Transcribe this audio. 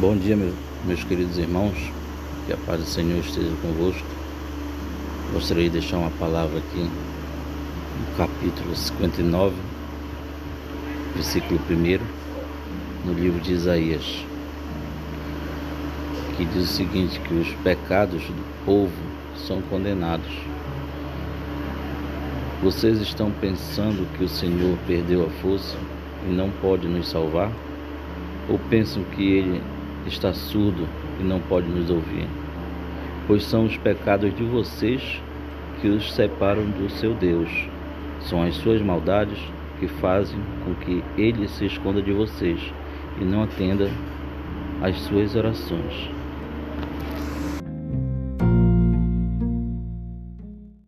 Bom dia, meus queridos irmãos. Que a paz do Senhor esteja convosco. Gostaria de deixar uma palavra aqui no capítulo 59, versículo 1, no livro de Isaías, que diz o seguinte: que os pecados do povo são condenados. Vocês estão pensando que o Senhor perdeu a força e não pode nos salvar? Ou pensam que ele está surdo e não pode nos ouvir? Pois são os pecados de vocês que os separam do seu Deus. São as suas maldades que fazem com que ele se esconda de vocês e não atenda às suas orações.